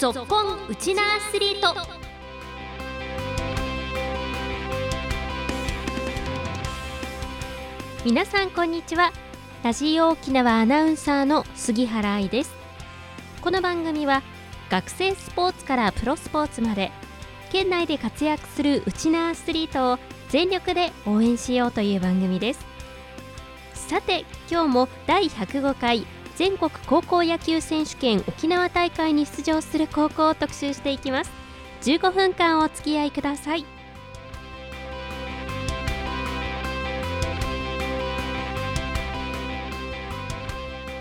ぞっこんウチナアスリート。皆さんこんにちは。ラジオ沖縄アナウンサーの杉原愛です。この番組は学生スポーツからプロスポーツまで県内で活躍するウチナアスリートを全力で応援しようという番組です。さて今日も第105回全国高校野球選手権沖縄大会に出場する高校を特集していきます。15分間お付き合いください。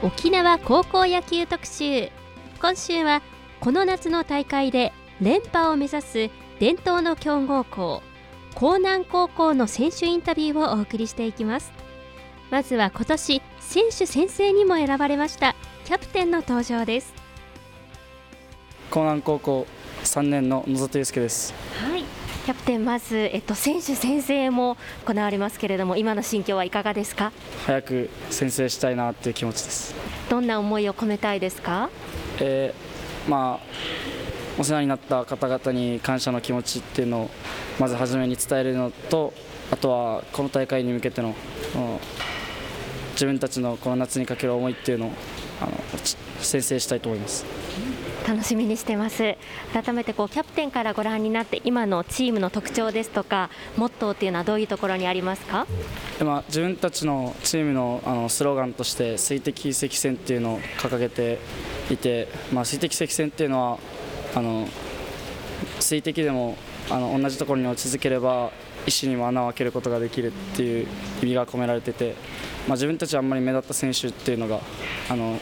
沖縄高校野球特集。今週はこの夏の大会で連覇を目指す伝統の強豪校江南高校の選手インタビューをお送りしていきます。まずは今年選手宣誓にも選ばれましたキャプテンの登場です。江南高校3年の野里祐介です。はい。キャプテンまず、えっと、選手宣誓も行われますけれども今の心境はいかがですか？早く宣誓したいなっていう気持ちです。どんな思いを込めたいですか？えー、まあお世話になった方々に感謝の気持ちっていうのをまず初めに伝えるのとあとはこの大会に向けての自分たちのこの夏にかける思いっていうのをあの宣誓したいと思います。楽しみにしてます。改めてこうキャプテンからご覧になって今のチームの特徴ですとかモットーっていうのはどういうところにありますか？まあ、自分たちのチームのあのスローガンとして水滴積戦っていうのを掲げていて、まあ、水滴積戦っていうのはあの水滴でもあの同じところに落ち続ければ石にも穴を開けることができるっていう意味が込められてて、まあ、自分たちはあんまり目立った選手っていうのがあの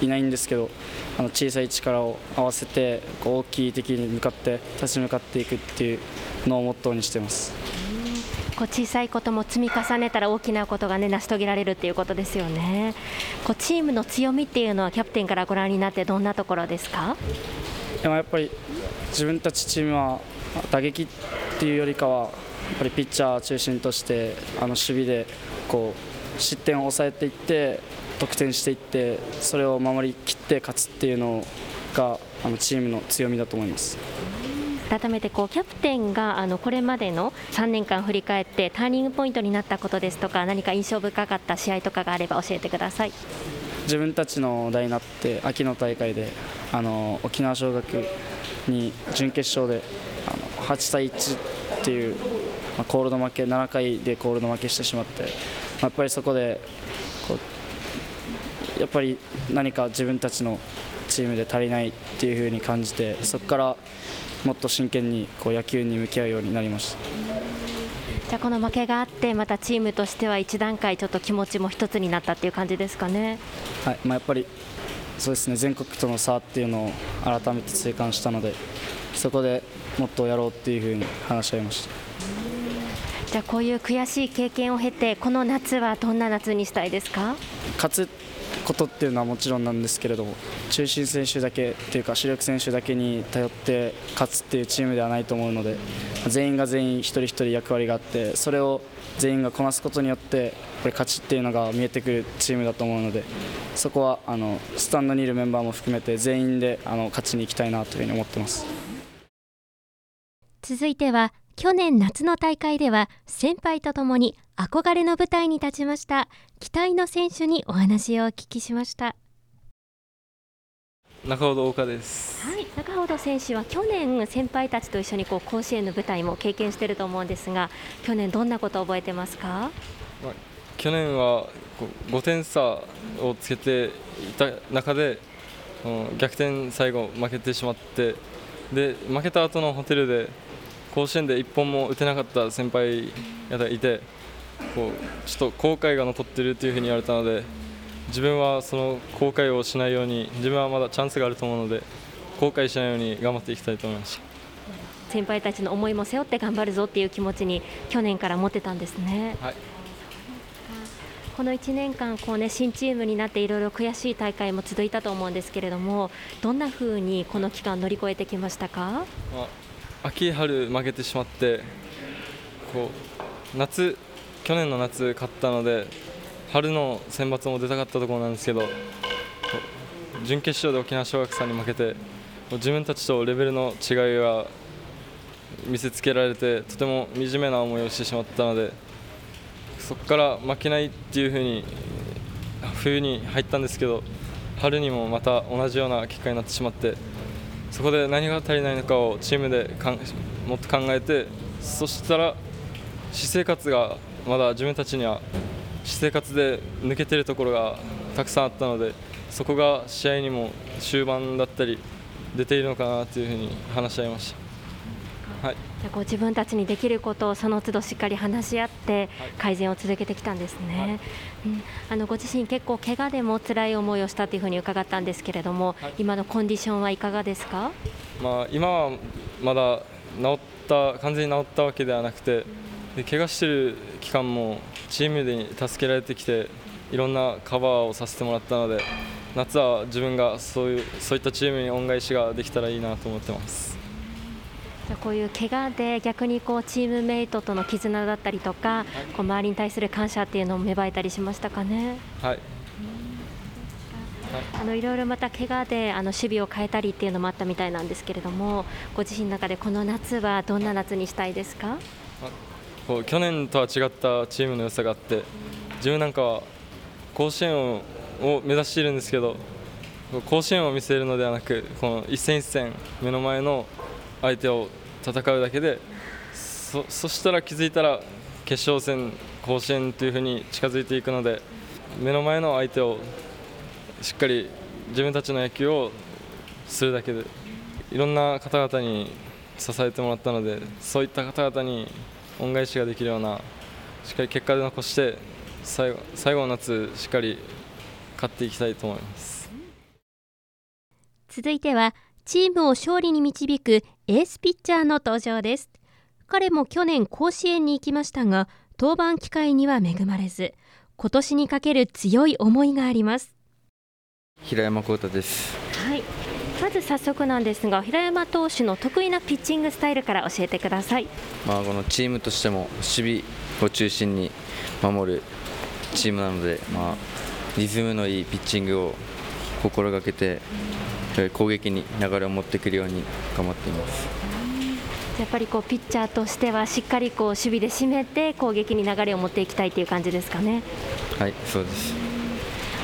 いないんですけどあの小さい力を合わせて大きい敵に向かって立ち向かっていくっていうのをモットーにしてます。こう小さいことも積み重ねたら大きなことが、ね、成し遂げられるっていうことですよね。こうチームの強みっていうのはキャプテンからご覧になってどんなところですか？でもやっぱり自分たちチームは打撃っていうよりかはぱりピッチャー中心としてあの守備でこう失点を抑えていって得点していってそれを守りきって勝つっていうのがあのチームの強みだと思います。改めてこうキャプテンがあのこれまでの3年間振り返ってターニングポイントになったことですとか何か印象深かった試合とかがあれば教えてください自分たちの代になって秋の大会であの沖縄尚学に準決勝であの8対1っていう、まあ、コールド負け7回でコールド負けしてしまって、まあ、やっぱりそこでこうやっぱり何か自分たちのチームで足りないっていうふうに感じてそこからもっと真剣にこう野球に向き合うようになりましたじゃあこの負けがあってまたチームとしては一段階ちょっと気持ちも一つになったっていう感じですかね。はいまあ、やっぱりそうですね。全国との差っていうのを改めて痛感したのでそこでもっとやろうっていうふうに話し合いました。じゃあこういう悔しい経験を経てこの夏はどんな夏にしたいですか？勝つことっていうのはもちろんなんですけれども中心選手だけっていうか主力選手だけに頼って勝つっていうチームではないと思うので全員が全員一人一人役割があってそれを全員がこなすことによってこれ勝ちっていうのが見えてくるチームだと思うのでそこはあのスタンドにいるメンバーも含めて全員であの勝ちに行きたいなというふうに思ってます。続いては去年夏の大会では先輩とともに憧れの舞台に立ちました期待の選手にお話をお聞きしました中ほど岡です。はい、中ほど選手は去年先輩たちと一緒にこう甲子園の舞台も経験していると思うんですが、去年どんなことを覚えてますか？まあ、去年は5点差をつけていた中で、うん、逆転最後負けてしまって、で負けた後のホテルで甲子園で1本も打てなかった先輩がいて、こうちょっと後悔が残ってるというふうに言われたので。自分はその後悔をしないように自分はまだチャンスがあると思うので後悔しないように頑張っていきたいと思いました先輩たちの思いも背負って頑張るぞっていう気持ちに去年から持ってたんですね。はいこの1年間こう、ね、新チームになっていろいろ悔しい大会も続いたと思うんですけれどもどんなふうにこの期間乗り越えてきましたか、まあ、秋、春負けてしまってこう夏去年の夏勝ったので春の選抜も出たかったところなんですけど準決勝で沖縄尚学さんに負けて自分たちとレベルの違いが見せつけられてとても惨めな思いをしてしまったのでそこから負けないっていうふうに冬に入ったんですけど春にもまた同じような結果になってしまってそこで何が足りないのかをチームでかんもっと考えてそしたら私生活がまだ自分たちには私生活で抜けてるところがたくさんあったのでそこが試合にも終盤だったり出ているのかなというふうに話し合いました。はい。じゃこう自分たちにできることをその都度しっかり話し合って改善を続けてきたんですね、はい、うん、あのご自身結構怪我でも辛い思いをしたというふうに伺ったんですけれども、はい、今のコンディションはいかがですか、まあ、今はまだ治った完全に治ったわけではなくてで怪我している期間もチームで助けられてきていろんなカバーをさせてもらったので夏は自分がそういうそういったチームに恩返しができたらいいなと思ってます。じゃこういう怪我で逆にこうチームメイトとの絆だったりとか、こう周りに対する感謝っていうのも芽生えたりしましたかね？はい。あのいろいろまた怪我であの守備を変えたりっていうのもあったみたいなんですけれども、ご自身の中でこの夏はどんな夏にしたいですか？こう去年とは違ったチームの良さがあって、自分なんかは甲子園を目指しているんですけど、甲子園を見せるのではなく、この一戦一戦目の前の相手を戦うだけでそしたら気づいたら決勝戦、甲子園というふうに近づいていくので目の前の相手をしっかり自分たちの野球をするだけでいろんな方々に支えてもらったのでそういった方々に恩返しができるようなしっかり結果で残して最後最後の夏しっかり勝っていきたいと思います。続いてはチームを勝利に導くエースピッチャーの登場です。彼も去年甲子園に行きましたが登板機会には恵まれず今年にかける強い思いがあります。平山幸太です。はいまず早速なんですが平山投手の得意なピッチングスタイルから教えてくださいまあこのチームとしても守備を中心に守るチームなのでまあリズムのいいピッチングを心がけて攻撃に流れを持ってくるように頑張っています。やっぱりこうピッチャーとしてはしっかりこう守備で締めて攻撃に流れを持っていきたいという感じですかね。はいそうです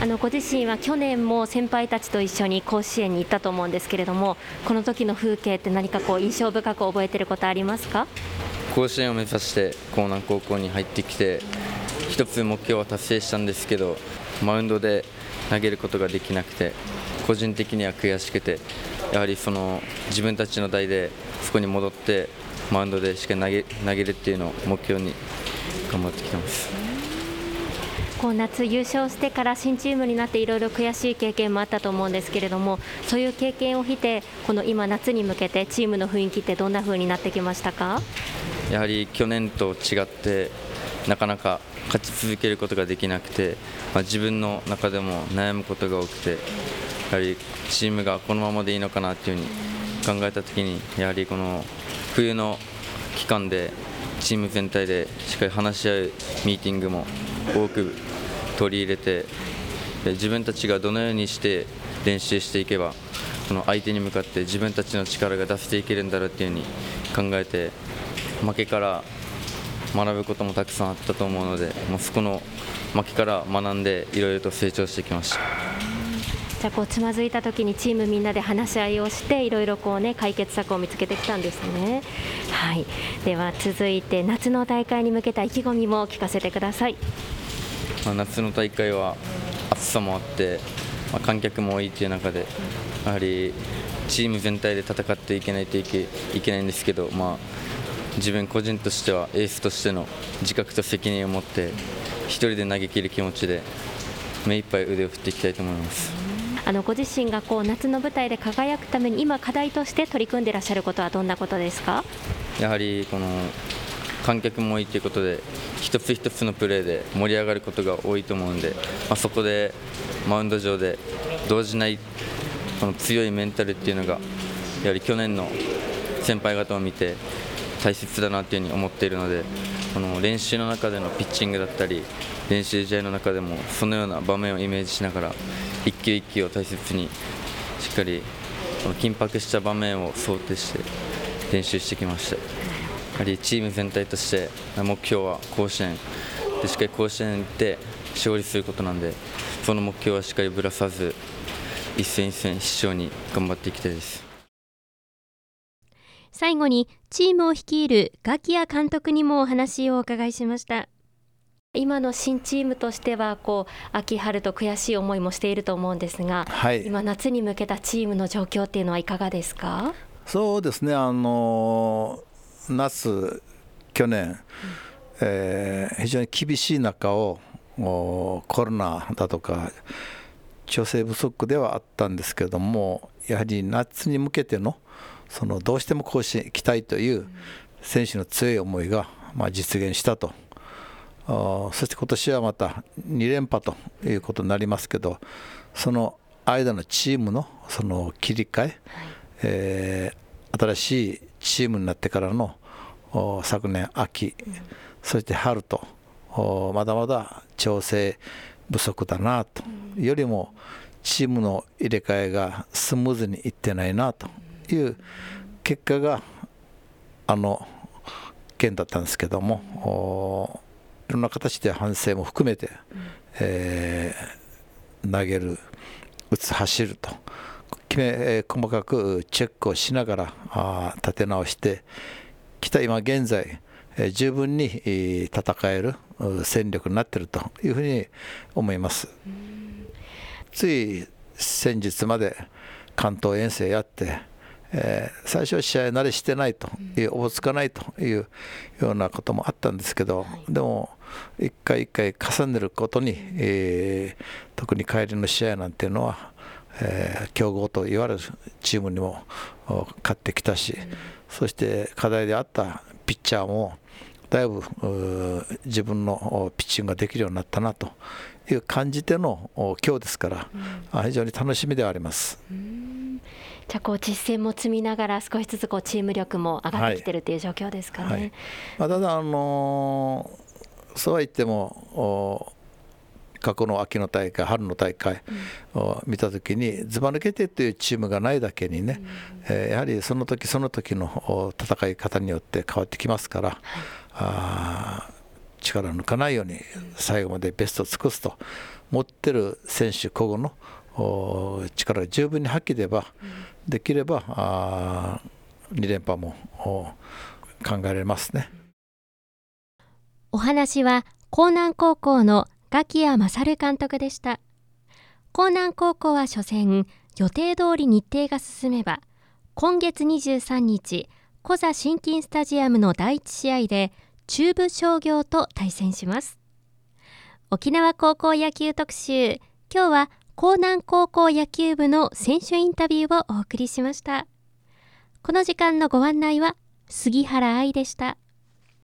あのご自身は去年も先輩たちと一緒に甲子園に行ったと思うんですけれどもこの時の風景って何かこう印象深く覚えてることありますか？甲子園を目指して江南高校に入ってきて一つ目標は達成したんですけどマウンドで投げることができなくて個人的には悔しくてやはりその自分たちの代でそこに戻ってマウンドでしっかり投げ投げるっていうのを目標に頑張ってきてます。こう夏優勝してから新チームになっていろいろ悔しい経験もあったと思うんですけれどもそういう経験を経てこの今夏に向けてチームの雰囲気ってどんな風になってきましたか？やはり去年と違ってなかなか勝ち続けることができなくて、まあ、自分の中でも悩むことが多くてやはりチームがこのままでいいのかなというふうに考えたときにやはりこの冬の期間でチーム全体でしっかり話し合うミーティングも多く取り入れて自分たちがどのようにして練習していけばこの相手に向かって自分たちの力が出していけるんだろうというふうに考えて負けから学ぶこともたくさんあったと思うのでもうそこの負けから学んでいろいろと成長してきました。じゃあこうつまずいた時にチームみんなで話し合いをしていろいろこうね解決策を見つけてきたんですね。はい。では続いて夏の大会に向けた意気込みも聞かせてください。まあ、夏の大会は暑さもあって、まあ、観客も多いという中でやはりチーム全体で戦っていけないといけいけないんですけど、まあ、自分個人としてはエースとしての自覚と責任を持って1人で投げ切る気持ちで目いっぱい腕を振っていきたいと思います。あのご自身がこう夏の舞台で輝くために今課題として取り組んでいらっしゃることはどんなことですか？やはりこの観客も多いということで一つ一つのプレーで盛り上がることが多いと思うので、まあ、そこでマウンド上で動じないこの強いメンタルっていうのがやはり去年の先輩方を見て大切だなというふうに思っているのでこの練習の中でのピッチングだったり練習試合の中でもそのような場面をイメージしながら一球一球を大切にしっかり緊迫した場面を想定して練習してきました。やはりチーム全体として目標は甲子園でしっかり甲子園で勝利することなんでその目標はしっかりぶらさず一戦一戦必勝に頑張っていきたいです。最後にチームを率いるガキヤ監督にもお話をお伺いしました。今の新チームとしてはこう秋春と悔しい思いもしていると思うんですが、はい、今夏に向けたチームの状況っていうのはいかがですか？そうですね。あの夏去年、うん、えー、非常に厳しい中をコロナだとか調整不足ではあったんですけれどもやはり夏に向けてのそのどうしても甲子園行きたいという選手の強い思いがまあ実現したと。そして今年はまた2連覇ということになりますけどその間のチームのその切り替え、はい、えー、新しいチームになってからの昨年秋、そして春とまだまだ調整不足だなと、よりもチームの入れ替えがスムーズにいってないなと。いう結果があの件だったんですけども、いろんな形で反省も含めて、えー、投げる、打つ、走ると。決め、えー、細かくチェックをしながらあ立て直してきた今現在、えー、十分に、えー、戦える戦力になっているというふうに思います。つい先日まで関東遠征やってえー、最初は試合慣れしてないという、おぼつかないというようなこともあったんですけど、でも、一回一回重ねることに、えー、特に帰りの試合なんていうのは、えー、強豪と言われるチームにも勝ってきたし、そして課題であったピッチャーも、だいぶ自分のピッチングができるようになったなという感じでの今日ですから、非常に楽しみではあります。じゃあこう実践も積みながら少しずつこうチーム力も上がってきてるっていう状況ですかね。はい。はい、まあ、ただ、あのー、そうは言っても過去の秋の大会、春の大会を見たときに、ずば抜けてというチームがないだけにね、うん、えー、やはりその時その時の戦い方によって変わってきますから、はい、あ力を抜かないように最後までベストを尽くすと持ってる選手個々の力が十分に発揮でば、できればあ2連覇も考えられますね。お話は江南高校の垣谷勝監督でした。江南高校は初戦予定通り日程が進めば今月23日小座新金スタジアムの第一試合で中部商業と対戦します。沖縄高校野球特集今日は江南高校野球部の選手インタビューをお送りしました。この時間のご案内は杉原愛でした。